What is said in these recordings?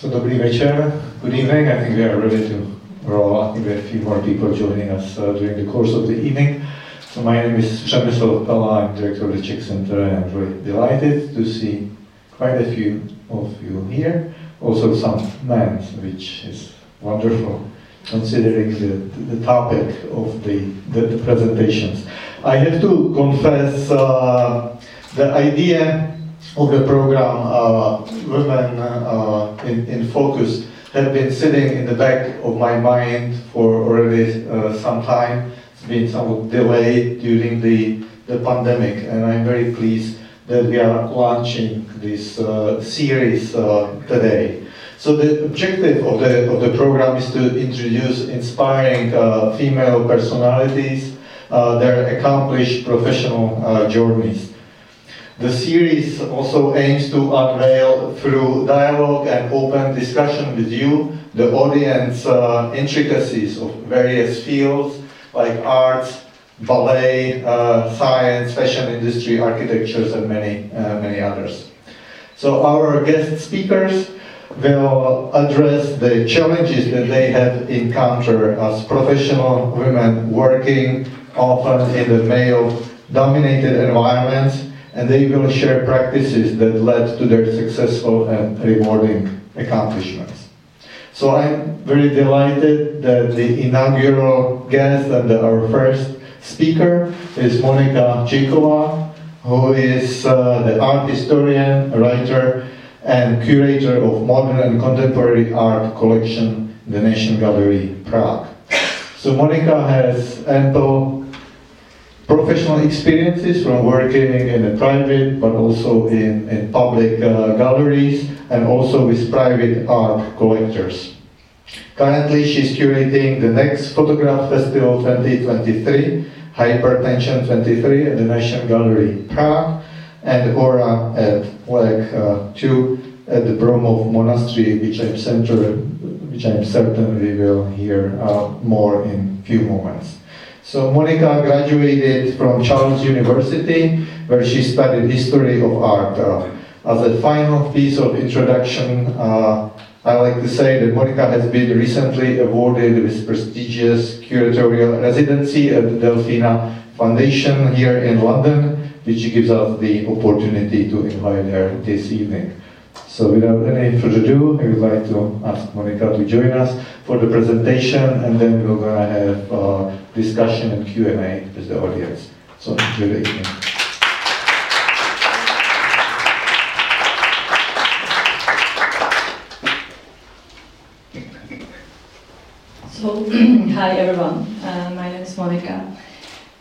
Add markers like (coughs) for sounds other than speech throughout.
So dobrý večer, good evening. I think we are ready to roll. I think we have a few more people joining us uh, during the course of the evening. So my name is Przemysl Pella, I'm director of the Czech Center and I'm really delighted to see quite a few of you here. Also some men, which is wonderful considering the, the topic of the, the, the presentations. I have to confess uh, the idea of the program uh, Women uh, in, in Focus have been sitting in the back of my mind for already uh, some time. It's been somewhat delayed during the, the pandemic, and I'm very pleased that we are launching this uh, series uh, today. So the objective of the, of the program is to introduce inspiring uh, female personalities, uh, their accomplished professional uh, journeys. The series also aims to unveil through dialogue and open discussion with you the audience uh, intricacies of various fields like arts, ballet, uh, science, fashion industry, architectures, and many, uh, many others. So our guest speakers will address the challenges that they have encountered as professional women working often in the male-dominated environments and they will share practices that led to their successful and rewarding accomplishments. So I'm very delighted that the inaugural guest and our first speaker is Monika Čejková, who is uh, the art historian, writer, and curator of modern and contemporary art collection, in the Nation Gallery, Prague. So Monika has ample professional experiences from working in a private but also in, in public uh, galleries and also with private art collectors. Currently she's curating the next Fotograf Festival 2023, Hypertension 23 at the National Gallery Prague and Ora et lege uh, 2 at the Broumov Monastery which I'm, center, which I'm certain we will hear uh, more in few moments. So Monica graduated from Charles University, where she studied history of art. Uh, as a final piece of introduction, uh, I like to say that Monica has been recently awarded with prestigious curatorial residency at the Delfina Foundation here in London, which gives us the opportunity to invite her this evening. So without any further ado, I would like to ask Monica to join us for the presentation, and then we're going to have uh, discussion and Q&A with the audience. So enjoy the evening. So, (clears throat) hi everyone, uh, my name is Monika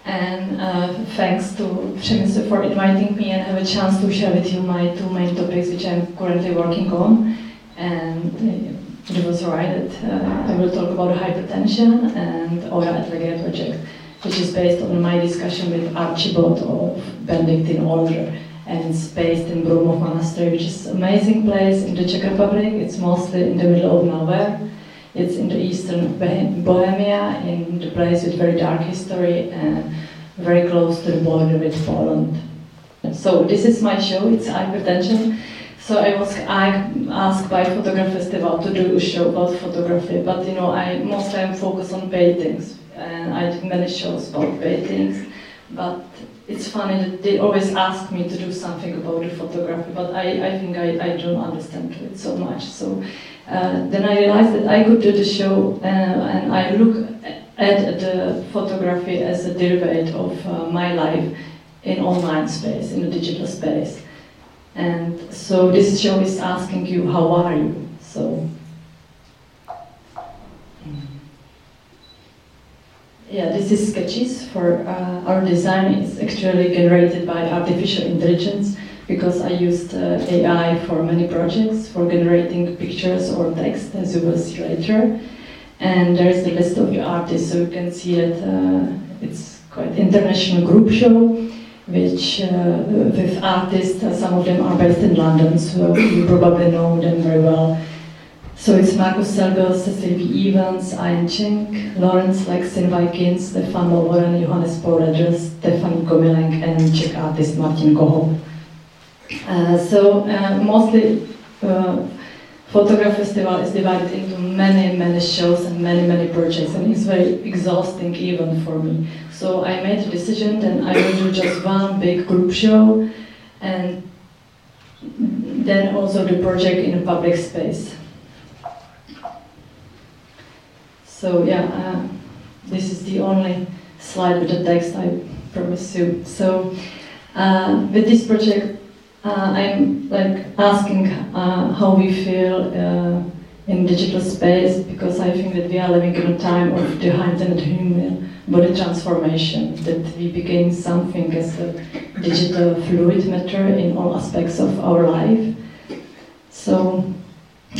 and uh, thanks to Przemysl for inviting me and have a chance to share with you my two main topics which I'm currently working on. And uh, it was right that uh, I will talk about hypertension and Aura at Legere project which is based on my discussion with Archabbot of Benedictine order and it's based in Broumov Monastery which is an amazing place in the Czech Republic, it's mostly in the middle of nowhere it's in the eastern Bohemia, in the place with very dark history and very close to the border with Poland. So this is my show, it's hypertension. So I was asked by Fotograf Festival to do a show about photography, but you know, I mostly am focused on paintings, and I did many shows about paintings, but it's funny that they always ask me to do something about the photography, but I, I think I, I don't understand it so much. So uh, then I realized that I could do the show uh, and I look at the photography as a derivative of uh, my life in online space, in the digital space. And so this show is asking you, how are you? So, yeah, this is sketches for uh, our design. It's actually generated by artificial intelligence because I used uh, AI for many projects for generating pictures or text, as you will see later. And there is the list of the artists, so you can see that uh, it's quite international group show, which uh, with artists, uh, some of them are based in London, so you probably know them very well. So it's Markus Selgel, Cecily Evans, Ian Cheng, Lawrence Lexin Vikins, Stefan Lovoren, Johannes Poledres, Stefan Komileng, and Czech artist Martin Kohout. Uh, so uh, mostly uh, Fotograf Festival is divided into many, many shows and many, many projects, and it's very exhausting even for me. So I made a decision that I will do just one big group show, and then also the project in a public space. So yeah, uh, this is the only slide with the text I promise you. So uh, with this project, uh, I'm like asking uh, how we feel uh, in digital space because I think that we are living in a time of the internet human body transformation, that we became something as a digital fluid matter in all aspects of our life. So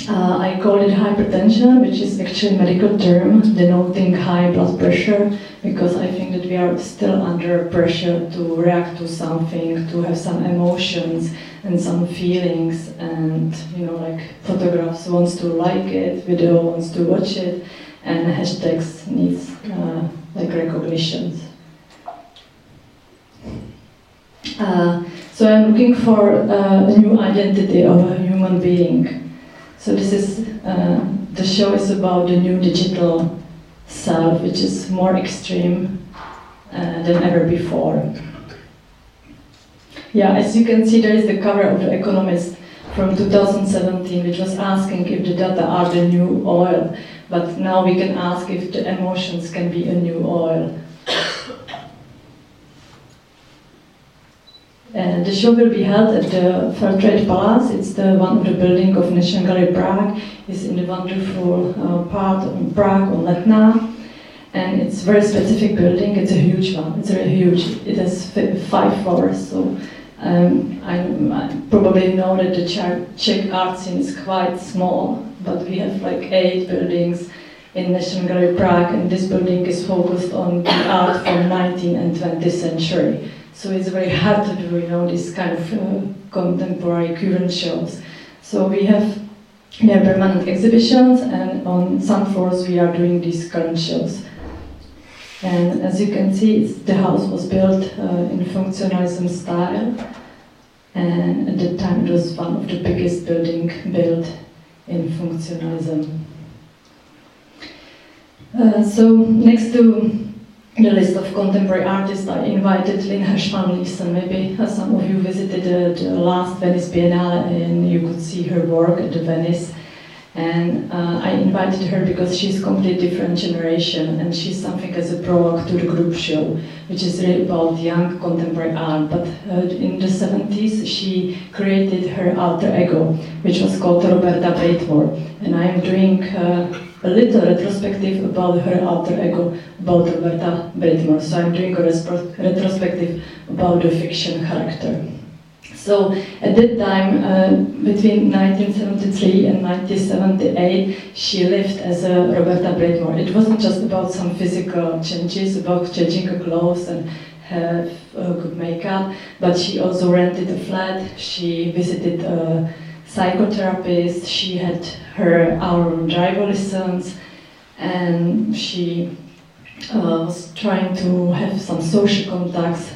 uh, I call it hypertension, which is actually a medical term denoting high blood pressure, because I think that we are still under pressure to react to something, to have some emotions and some feelings, and you know, like photographs wants to like it, video wants to watch it, and hashtags needs uh, like recognitions. Uh, so I'm looking for uh, a new identity of a human being. So this is, uh, the show is about the new digital self, which is more extreme uh, than ever before. Yeah, as you can see, there is the cover of The Economist from 2017, which was asking if the data are the new oil. But now we can ask if the emotions can be a new oil. And the show will be held at the Fairtrade Palace. It's the one of the building of National Gallery Prague. It's in the wonderful uh, part of Prague on Letná. And it's a very specific building. It's a huge one. It's very huge. It has five floors. So um, I, I, probably know that the Czech art scene is quite small, but we have like eight buildings in National Gallery Prague, and this building is focused on the art from 19th and 20th century. So it's very hard to do, you know, this kind of uh, contemporary current shows. So we have we have permanent exhibitions, and on some floors we are doing these current shows. And as you can see, the house was built uh, in functionalism style, and at the time it was one of the biggest building built in functionalism. Uh, so next to the list of contemporary artists, I invited Lynn Hershman Maybe some of you visited uh, the last Venice Biennale and you could see her work at the Venice. And uh, I invited her because she's completely different generation and she's something as a prologue to the group show, which is really about young contemporary art. But uh, in the 70s, she created her alter ego, which was called Roberta Breitmore. And I'm doing uh, a little retrospective about her alter ego, about Roberta Breitmore. So I'm doing a retrospective about the fiction character. So at that time, uh, between 1973 and 1978, she lived as a Roberta Breitmore. It wasn't just about some physical changes, about changing her clothes and have uh, good makeup, but she also rented a flat, she visited a psychotherapist, she had her own driver lessons, and she uh, was trying to have some social contacts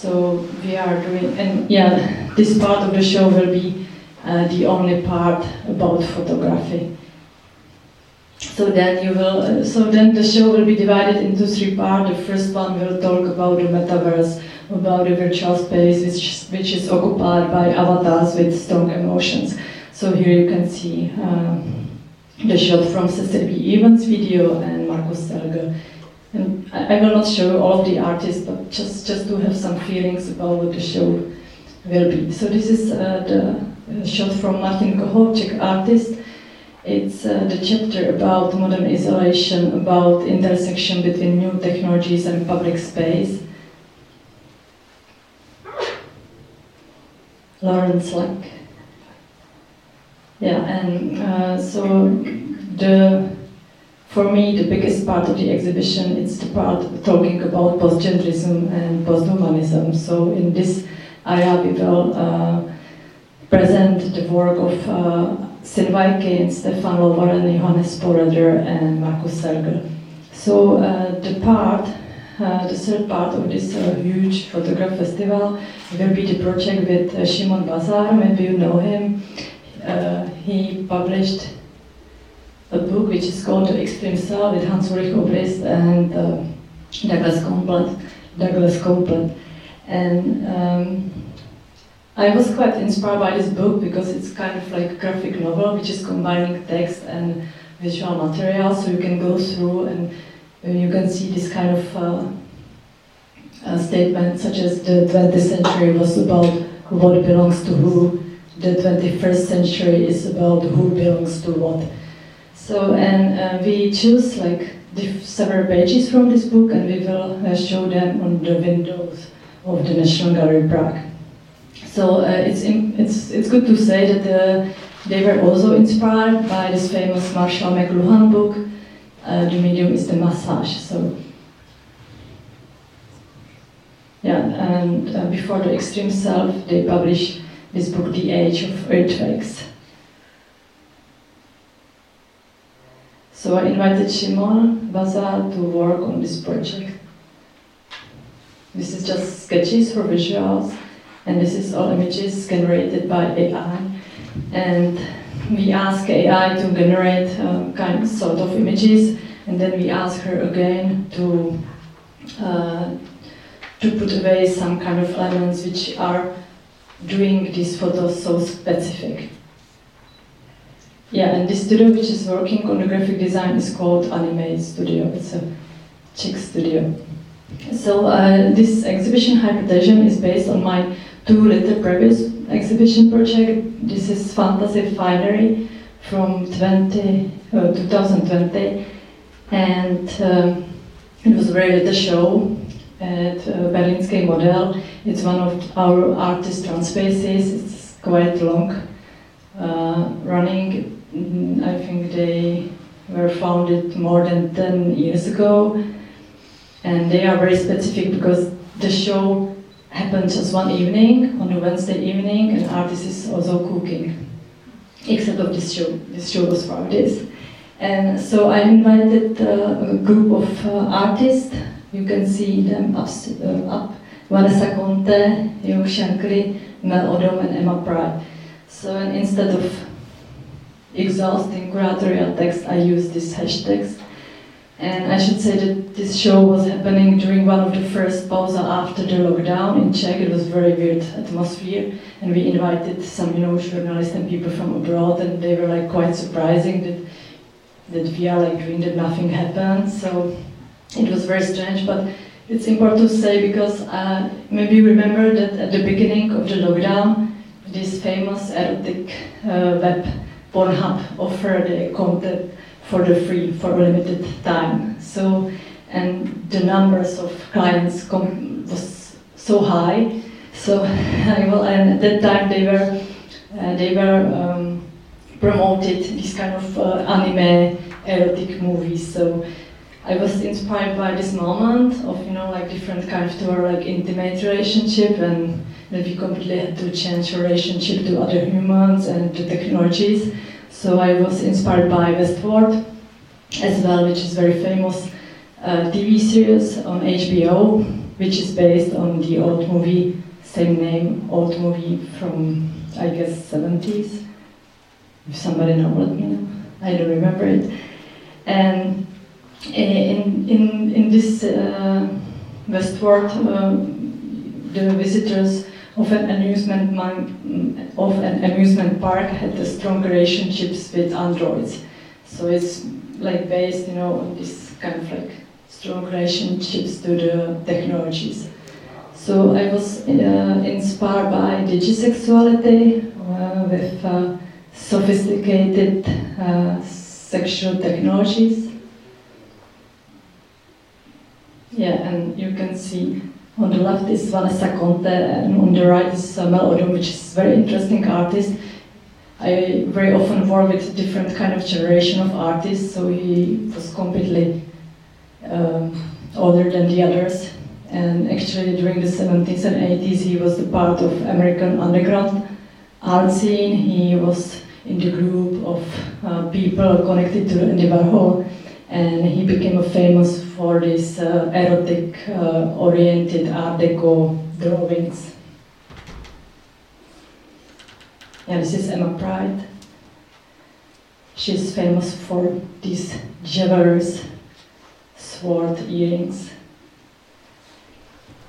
so we are doing, and yeah, this part of the show will be uh, the only part about photography. So then you will, uh, so then the show will be divided into three parts. The first one will talk about the metaverse, about the virtual space, which, which is occupied by avatars with strong emotions. So here you can see uh, the shot from Cécile B. Evans' video and Markus Selger. And I, I will not show all of the artists, but just, just to have some feelings about what the show will be. So this is uh, the shot from Martin Koholček, artist. It's uh, the chapter about modern isolation, about intersection between new technologies and public space. Lawrence Lek. Yeah, and uh, so the for me, the biggest part of the exhibition is the part talking about post-genderism and post-humanism. So in this area, we will uh, present the work of uh, Sin Stefan Lovaren, Johannes Poreder, and Markus Selger. So uh, the part, the third part of this uh, huge photograph festival will be the project with uh, Shumon Basar, maybe you know him. uh, he published a book which is called The Extreme Self with Hans Ulrich Obrist and uh, Douglas Coupland. Douglas Coupland. And um, I was quite inspired by this book because it's kind of like a graphic novel which is combining text and visual material so you can go through and you can see this kind of uh, uh, statement such as the 20th century was about what belongs to who, the 21st century is about who belongs to what. So, and uh, we choose like several pages from this book and we will uh, show them on the windows of the National Gallery Prague. So uh, it's, it's, it's good to say that uh, they were also inspired by this famous Marshall McLuhan book, uh, The Medium is the Massage. So yeah, and uh, before the extreme self, they published this book, The Age of Earthquakes. So I invited Shumon Basar to work on this project. This is just sketches for visuals, and this is all images generated by AI. And we ask AI to generate um, kind of sort of images, and then we ask her again to uh, to put away some kind of elements which are doing these photos so specific. Yeah, and this studio which is working on the graphic design is called Anime Studio. It's a Czech studio. So uh, this exhibition Hypertension is based on my two little previous exhibition project. This is Fantasy Finery from 20, uh, 2020 and um, it was very little show at uh, Berlínskej Model. It's one of our artist run spaces. It's quite long uh, running. Mm, I think they were founded more than 10 years ago. And they are very specific because the show happened just one evening, on a Wednesday evening, and artist is also cooking. Except of this show. This show was for this. And so I invited uh, a group of uh, artists you can see them up, uh, up Vanessa Conte, Jung Shankly, Mel Odom and Emma Pride. So instead of exhausting curatorial text, I use these hashtags. And I should say that this show was happening during one of the first pauses after the lockdown in Czech. It was very weird atmosphere, and we invited some, you know, journalists and people from abroad, and they were like quite surprising that that we are like doing that nothing happened. So it was very strange, but it's important to say because uh, maybe you remember that at the beginning of the lockdown, this famous erotic uh, web Pornhub offered the content for the free for a limited time. So, and the numbers of clients was so high. So, (laughs) well, and at that time they were uh, they were um, promoted this kind of uh, anime erotic movies. So I was inspired by this moment of, you know, like different kind of to our like intimate relationship and that we completely had to change relationship to other humans and to technologies. So I was inspired by Westworld as well, which is very famous uh, TV series on HBO, which is based on the old movie, same name, old movie from, I guess, 70s. If somebody knows, let me know. I don't remember it. And in, in, in this uh, Westworld, uh, the visitors of an amusement of an amusement park had strong relationships with androids. So it's like based, you know, on this kind of like strong relationships to the technologies. So I was uh, inspired by digisexuality uh, with uh, sophisticated uh, sexual technologies Yeah, and you can see on the left is Vanessa Conte, and on the right is Mel Odom, which is a very interesting artist. I very often work with different kind of generation of artists, so he was completely um, older than the others. And actually, during the 70s and 80s, he was a part of American underground art scene. He was in the group of uh, people connected to Andy Warhol and he became a famous for these uh, erotic uh, oriented art deco drawings. Yeah, this is Emma Pride. she's famous for these jeweler's sword earrings.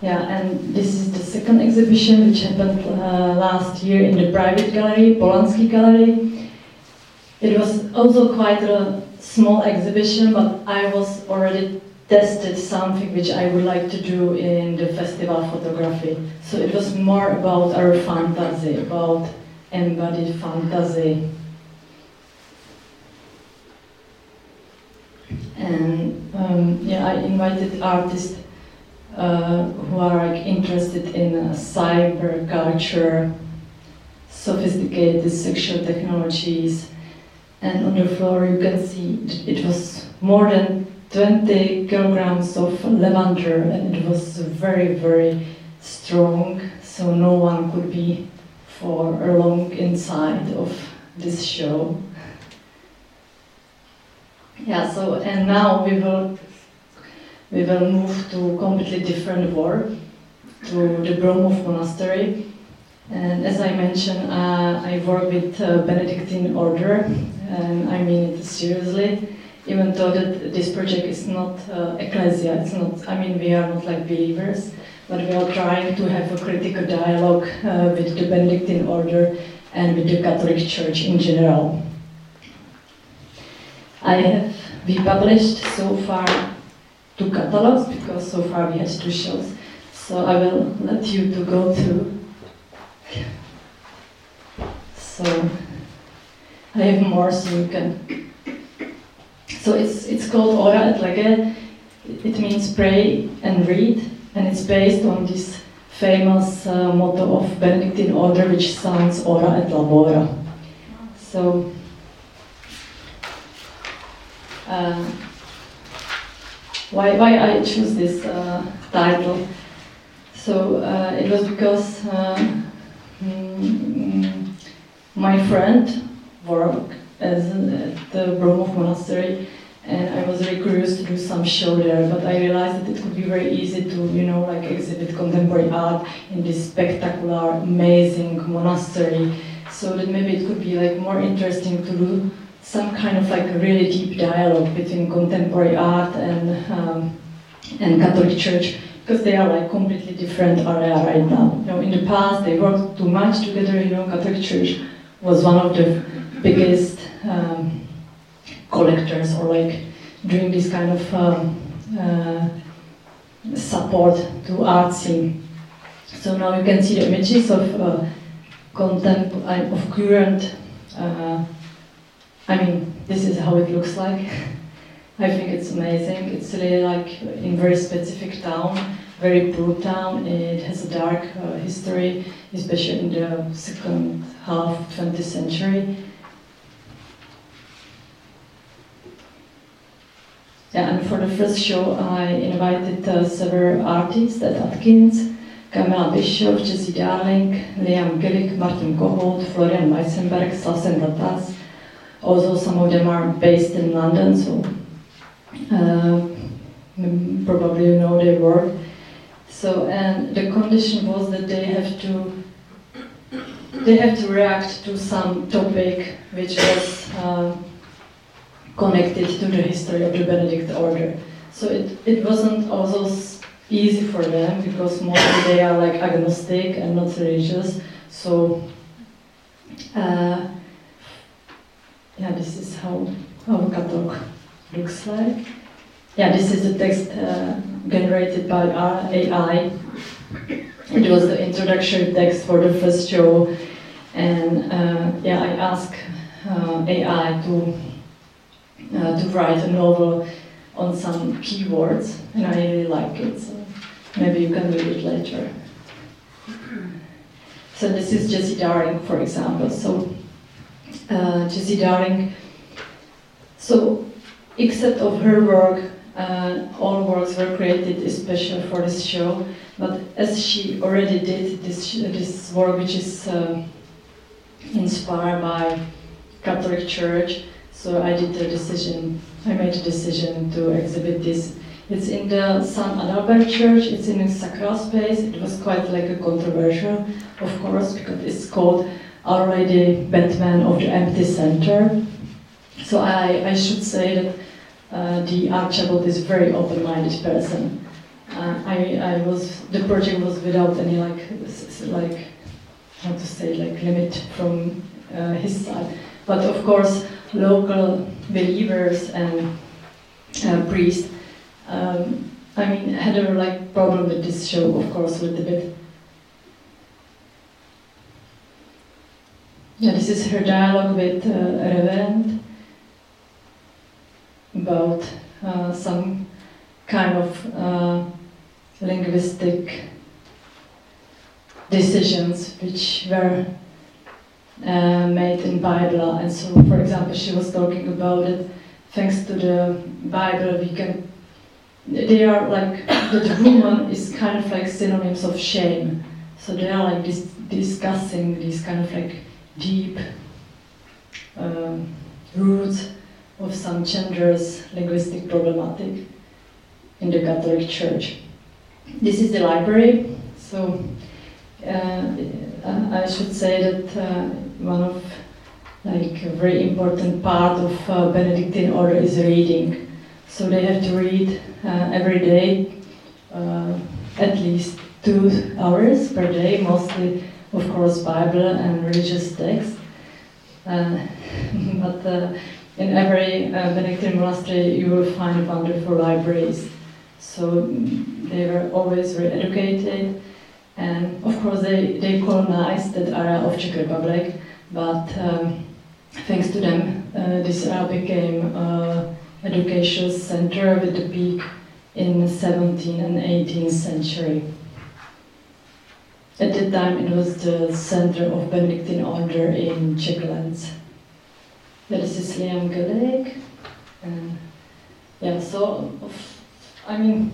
Yeah, and this is the second exhibition which happened uh, last year in the private gallery, Polansky Gallery. It was also quite a small exhibition, but I was already tested something which I would like to do in the festival photography. So it was more about our fantasy, about embodied fantasy. And um, yeah, I invited artists uh, who are like interested in uh, cyber culture, sophisticated sexual technologies, and on the floor you can see it was more than 20 kilograms of lavender and it was very very strong so no one could be for a long inside of this show yeah so and now we will we will move to completely different work to the Broumov Monastery and as I mentioned, uh, I work with uh, Benedictine order, and I mean it seriously. Even though that this project is not uh, ecclesia, it's not. I mean, we are not like believers, but we are trying to have a critical dialogue uh, with the Benedictine order and with the Catholic Church in general. I have we published so far two catalogs because so far we had two shows. So I will let you to go through so I have more so you can. So it's it's called Ora et Lege. It means pray and read, and it's based on this famous uh, motto of Benedictine order, which sounds Ora et Labora. So. Uh, why, why I choose this uh, title? So uh, it was because uh, Mm, my friend worked as at the Broumov Monastery and I was very curious to do some show there, but I realized that it could be very easy to, you know, like exhibit contemporary art in this spectacular, amazing monastery, so that maybe it could be like more interesting to do some kind of like really deep dialogue between contemporary art and um, and Catholic Church because they are like completely different area right now. You know, in the past they worked too much together. You know, Catholic Church was one of the biggest um, collectors or like doing this kind of um, uh, support to art scene. So now you can see the images of uh, of current. Uh, I mean, this is how it looks like. (laughs) I think it's amazing. It's really like in very specific town, very poor town. It has a dark uh, history, especially in the second half of 20th century. Yeah, and for the first show, I invited uh, several artists Ed Atkins, Kamila Bishop, Jesse Darling, Liam Gillick, Martin Kohout, Florian Weissenberg, Slavs and Tatars. Also, some of them are based in London, so uh, probably you know their work. So, and the condition was that they have to they have to react to some topic which was uh, connected to the history of the Benedict order. So it, it wasn't also easy for them because mostly they are like agnostic and not religious. So uh, yeah, this is how our catalog looks like. Yeah, this is the text uh, generated by AI. It was the introductory text for the first show, and uh, yeah, I asked uh, AI to uh, to write a novel on some keywords, and I really like it. So maybe you can read it later. So this is Jesse Darling, for example. So uh, Jesse Darling. So except of her work, uh, all works were created especially for this show. But as she already did this, this work, which is uh, inspired by Catholic Church, so I did the decision. I made a decision to exhibit this. It's in the San Adalbert Church. It's in a sacral space. It was quite like a controversial, of course, because it's called Our Lady Batman of the Empty Center. So I, I should say that uh, the Archabbot is a very open-minded person. Uh, I, I was the project was without any like like how to say like limit from uh, his side, but of course local believers and uh, priests. Um, I mean, had a like problem with this show, of course, a little bit. Yeah, this is her dialogue with uh, Reverend about uh, some kind of uh, linguistic decisions which were uh, made in Bible. And so, for example, she was talking about it. Thanks to the Bible, we can. They are like (coughs) the woman is kind of like synonyms of shame. So they are like dis- discussing these kind of like deep um, roots of some gender's linguistic problematic in the Catholic Church. This is the library, so uh, I should say that uh, one of like a very important part of uh, Benedictine order is reading. So they have to read uh, every day uh, at least two hours per day, mostly of course Bible and religious texts. Uh, (laughs) but in every uh, Benedictine monastery you will find wonderful libraries. So they were always very educated, and of course they, they colonized that area of Czech Republic, but um, thanks to them uh, this area became an educational center with a peak in the 17th and 18th century. At that time it was the center of Benedictine order in Czech lands. This is Liam Gillick. And yeah, so I mean,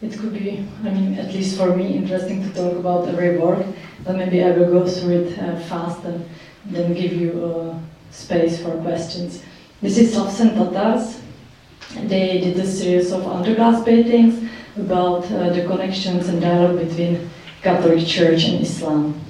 it could be, I mean, at least for me, interesting to talk about every work, but maybe I will go through it uh, fast and then give you uh, space for questions. This is Slavs and Tatars. They did a series of underglass paintings about uh, the connections and dialogue between Catholic Church and Islam.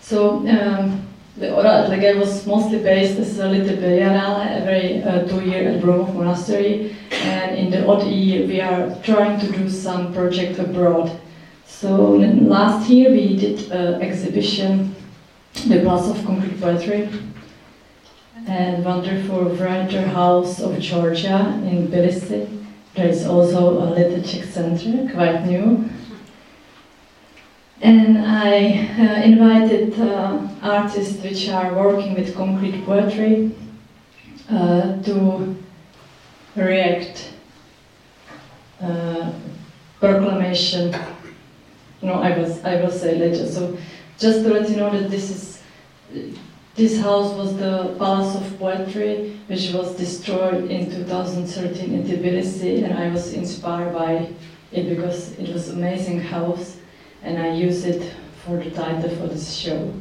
So um, the Ora et lege was mostly based as a little biennale every uh, two-year at Broumov Monastery, and in the year we are trying to do some project abroad. So last year we did an exhibition, The Plaza of Concrete Poetry, and wonderful writer house of Georgia in Tbilisi. There is also a Czech center, quite new, and I uh, invited uh, artists which are working with concrete poetry uh, to react proclamation. No, I will I will say later. So just to let you know that this is this house was the Palace of Poetry, which was destroyed in 2013 in Tbilisi, and I was inspired by it because it was amazing house and I use it for the title for this show.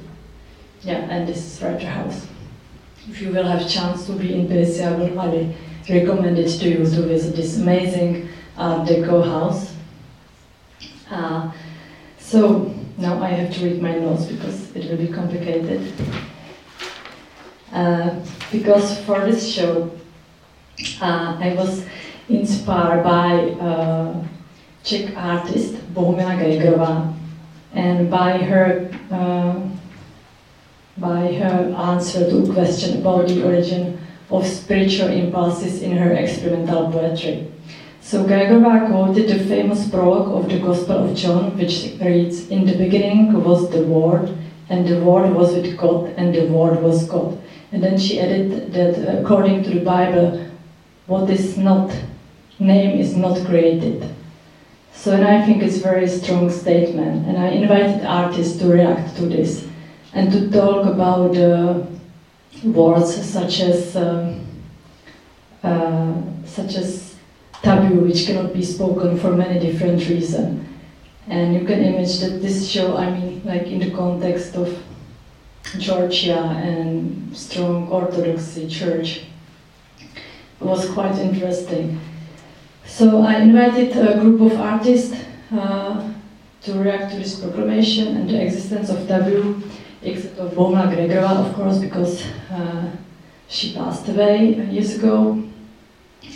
Yeah, and this is Writer House. If you will have chance to be in Tbilisi, I will highly recommend it to you to visit this amazing Art Deco house. Uh, so now I have to read my notes because it will be complicated. Uh, because for this show, uh, I was inspired by uh, Czech artist Bohumila Grögerová, and by her uh, by her answer to a question about the origin of spiritual impulses in her experimental poetry. So Geigerová quoted the famous prologue of the Gospel of John, which reads, In the beginning was the Word, and the Word was with God, and the Word was God. And then she added that according to the Bible, what is not, name is not created. So, and I think it's a very strong statement. And I invited artists to react to this and to talk about uh, words such as um, uh, such as taboo, which cannot be spoken for many different reasons. And you can imagine that this show, I mean, like in the context of Georgia and strong Orthodoxy church, was quite interesting. So I invited a group of artists uh, to react to this proclamation and the existence of taboo except of Bohumila Grögerová, of course, because uh, she passed away years ago.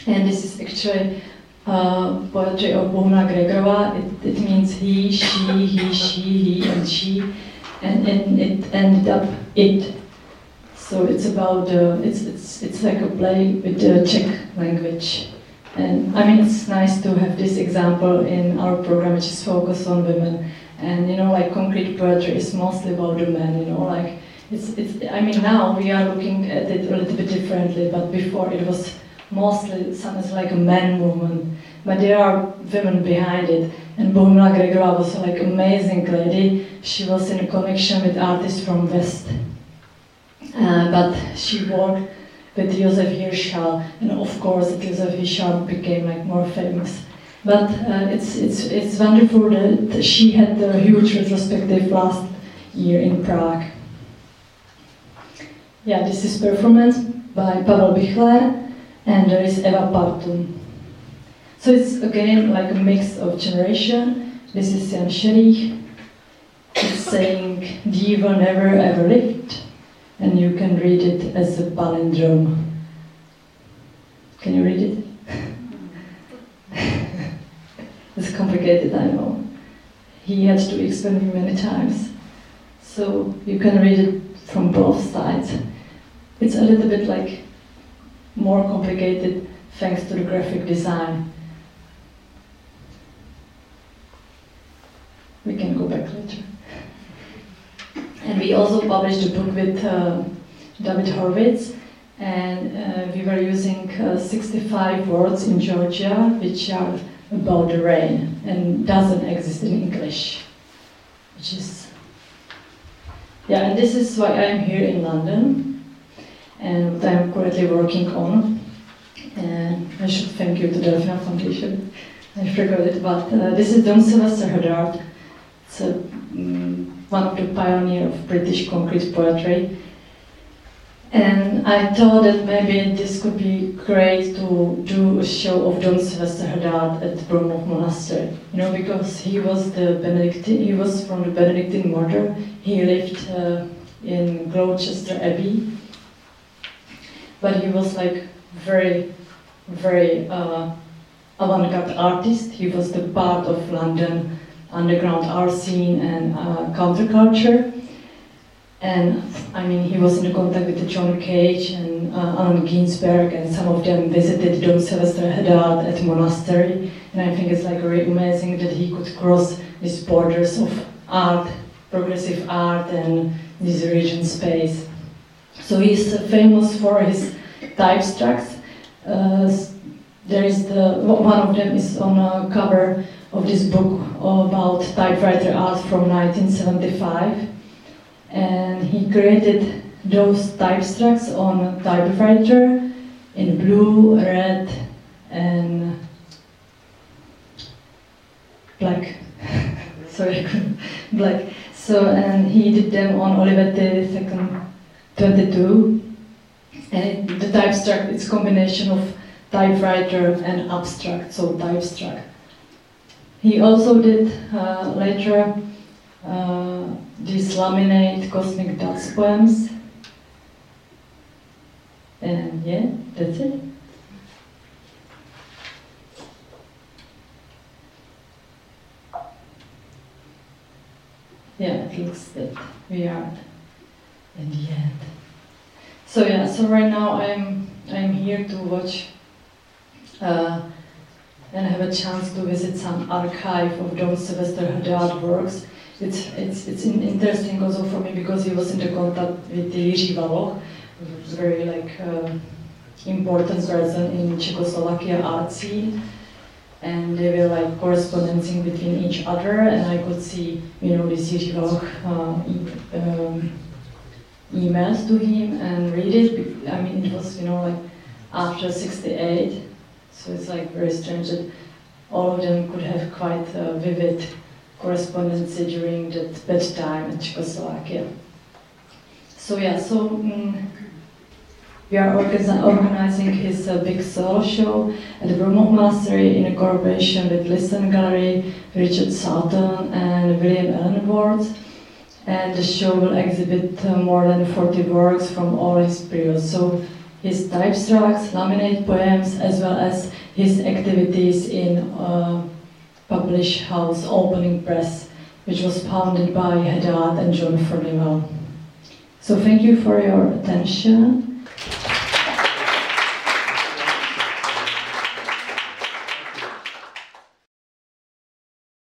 And this is actually uh, poetry of Bohumila Grögerová. It, it means he, she, he, she, he, and she, and, and it ended up it. So it's about uh, it's it's it's like a play with the Czech language. And I mean, it's nice to have this example in our program, which is focused on women. And you know, like concrete poetry is mostly about the men. You know, like it's it's. I mean, now we are looking at it a little bit differently, but before it was mostly something like a man movement. But there are women behind it. And Bohumila Grögerová was like amazing lady. She was in a connection with artists from West. Uh, but she worked with Josef Hiršal, and of course Josef Hiršal became like more famous. But uh, it's, it's, it's wonderful that she had a huge retrospective last year in Prague. Yeah, this is performance by Pavel Büchler, and there is Ewa Partum. So it's again like a mix of generation. This is Jan Scherich. It's saying, Diva never ever lived and you can read it as a palindrome. Can you read it? (laughs) it's complicated, I know. He had to explain me many times. So you can read it from both sides. It's a little bit like more complicated thanks to the graphic design. We can go back later. And we also published a book with uh, David Horvitz, and uh, we were using uh, 65 words in Georgia, which are about the rain and doesn't exist in English, which is yeah. And this is why I'm here in London, and what I'm currently working on. And I should thank you to the Delfina Foundation. I forgot it, but uh, this is Dom Houédard. It's a um, one of the pioneers of British concrete poetry. And I thought that maybe this could be great to do a show of Dom Sylvester Houédard at Broumov Monastery. You know, because he was the Benedictine, he was from the Benedictine order. He lived uh, in Gloucester Abbey, but he was like very, very uh, avant-garde artist. He was the part of London underground art scene and uh, counterculture. And I mean, he was in contact with John Cage and uh, Allen Ginsberg, and some of them visited Dom Sylvester Houédard at monastery. And I think it's like really amazing that he could cross these borders of art, progressive art, and this region space. So he's famous for his type structs. Uh, there is the one of them is on a cover of this book about typewriter art from 1975. And he created those typestructs on typewriter in blue, red, and black. (laughs) Sorry, black. So, and he did them on Olivetti II 22. And the typestruct is a combination of typewriter and abstract, so typestruct. He also did uh, later uh, these laminate cosmic dots poems. And yeah, that's it. Yeah, it looks that we are in the end. So yeah, so right now I'm I'm here to watch uh, and have a chance to visit some archive of Dom Sylvester Houédard works. It's, it's, it's interesting also for me because he was in the contact with Jiří Valoch, very like uh, important person in Czechoslovakia art scene. And they were like correspondencing between each other, and I could see, you know, this Jiří Valoch uh, e um, emails to him and read it. I mean, it was, you know, like after 68, so it's like very strange that all of them could have quite a vivid correspondence during that bad time in Czechoslovakia. So yeah, so um, we are organizing his uh, big solo show at the Broumov Monastery in a collaboration with Lisson Gallery, Richard Sutton and William Allen Ward. and the show will exhibit uh, more than 40 works from all his periods. So his typestracts, laminate poems, as well as his activities in uh, Publish House Opening Press, which was founded by Houédard and John Furnival. So thank you for your attention.